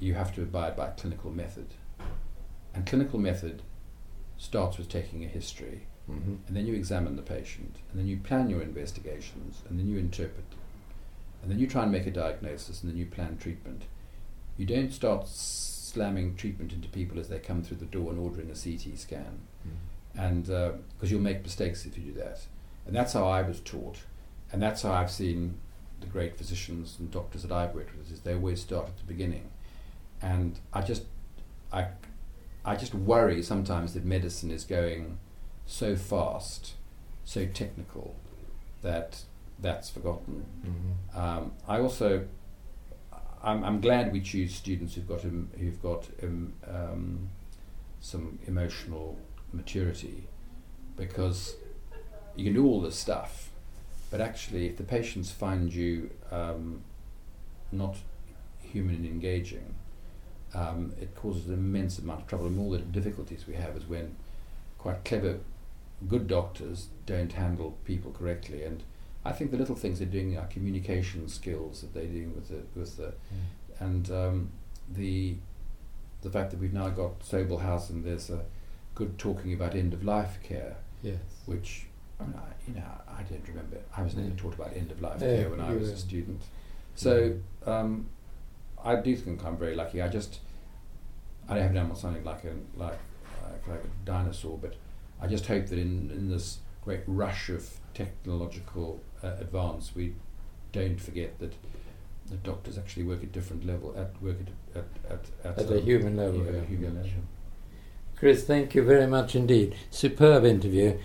you have to abide by clinical method. And clinical method starts with taking a history, Mm-hmm. and then you examine the patient, and then you plan your investigations, and then you interpret and then you try and make a diagnosis, and then you plan treatment. You don't start slamming treatment into people as they come through the door and ordering a CT scan, and because you'll make mistakes if you do that. And that's how I was taught, and that's how I've seen the great physicians and doctors that I've worked with. Is they always start at the beginning, and I just, I, I just worry sometimes that medicine is going so fast, so technical, that that's forgotten. Mm-hmm. Um, I also, I'm, I'm glad we choose students who've got who've got em, um, some emotional maturity, because you can do all this stuff, but actually, if the patients find you um, not human and engaging, um, it causes an immense amount of trouble. And all the difficulties we have is when quite clever, good doctors don't handle people correctly. And I think the little things they're doing are communication skills that they're doing with the with the and um, the the fact that we've now got Sobell House and there's a good talking about end of life care, Yes. which I mean, I, you know I don't remember. I was never taught about end of life Yeah, care when I was a student. So um, I do think I'm very lucky. I just I haven't done something like a like like, like a dinosaur, but I just hope that in, in this great rush of technological uh, advance, we don't forget that the doctors actually work at different level at work at at at, At a human level, yeah, yeah. human level. Chris, thank you very much indeed. Superb interview.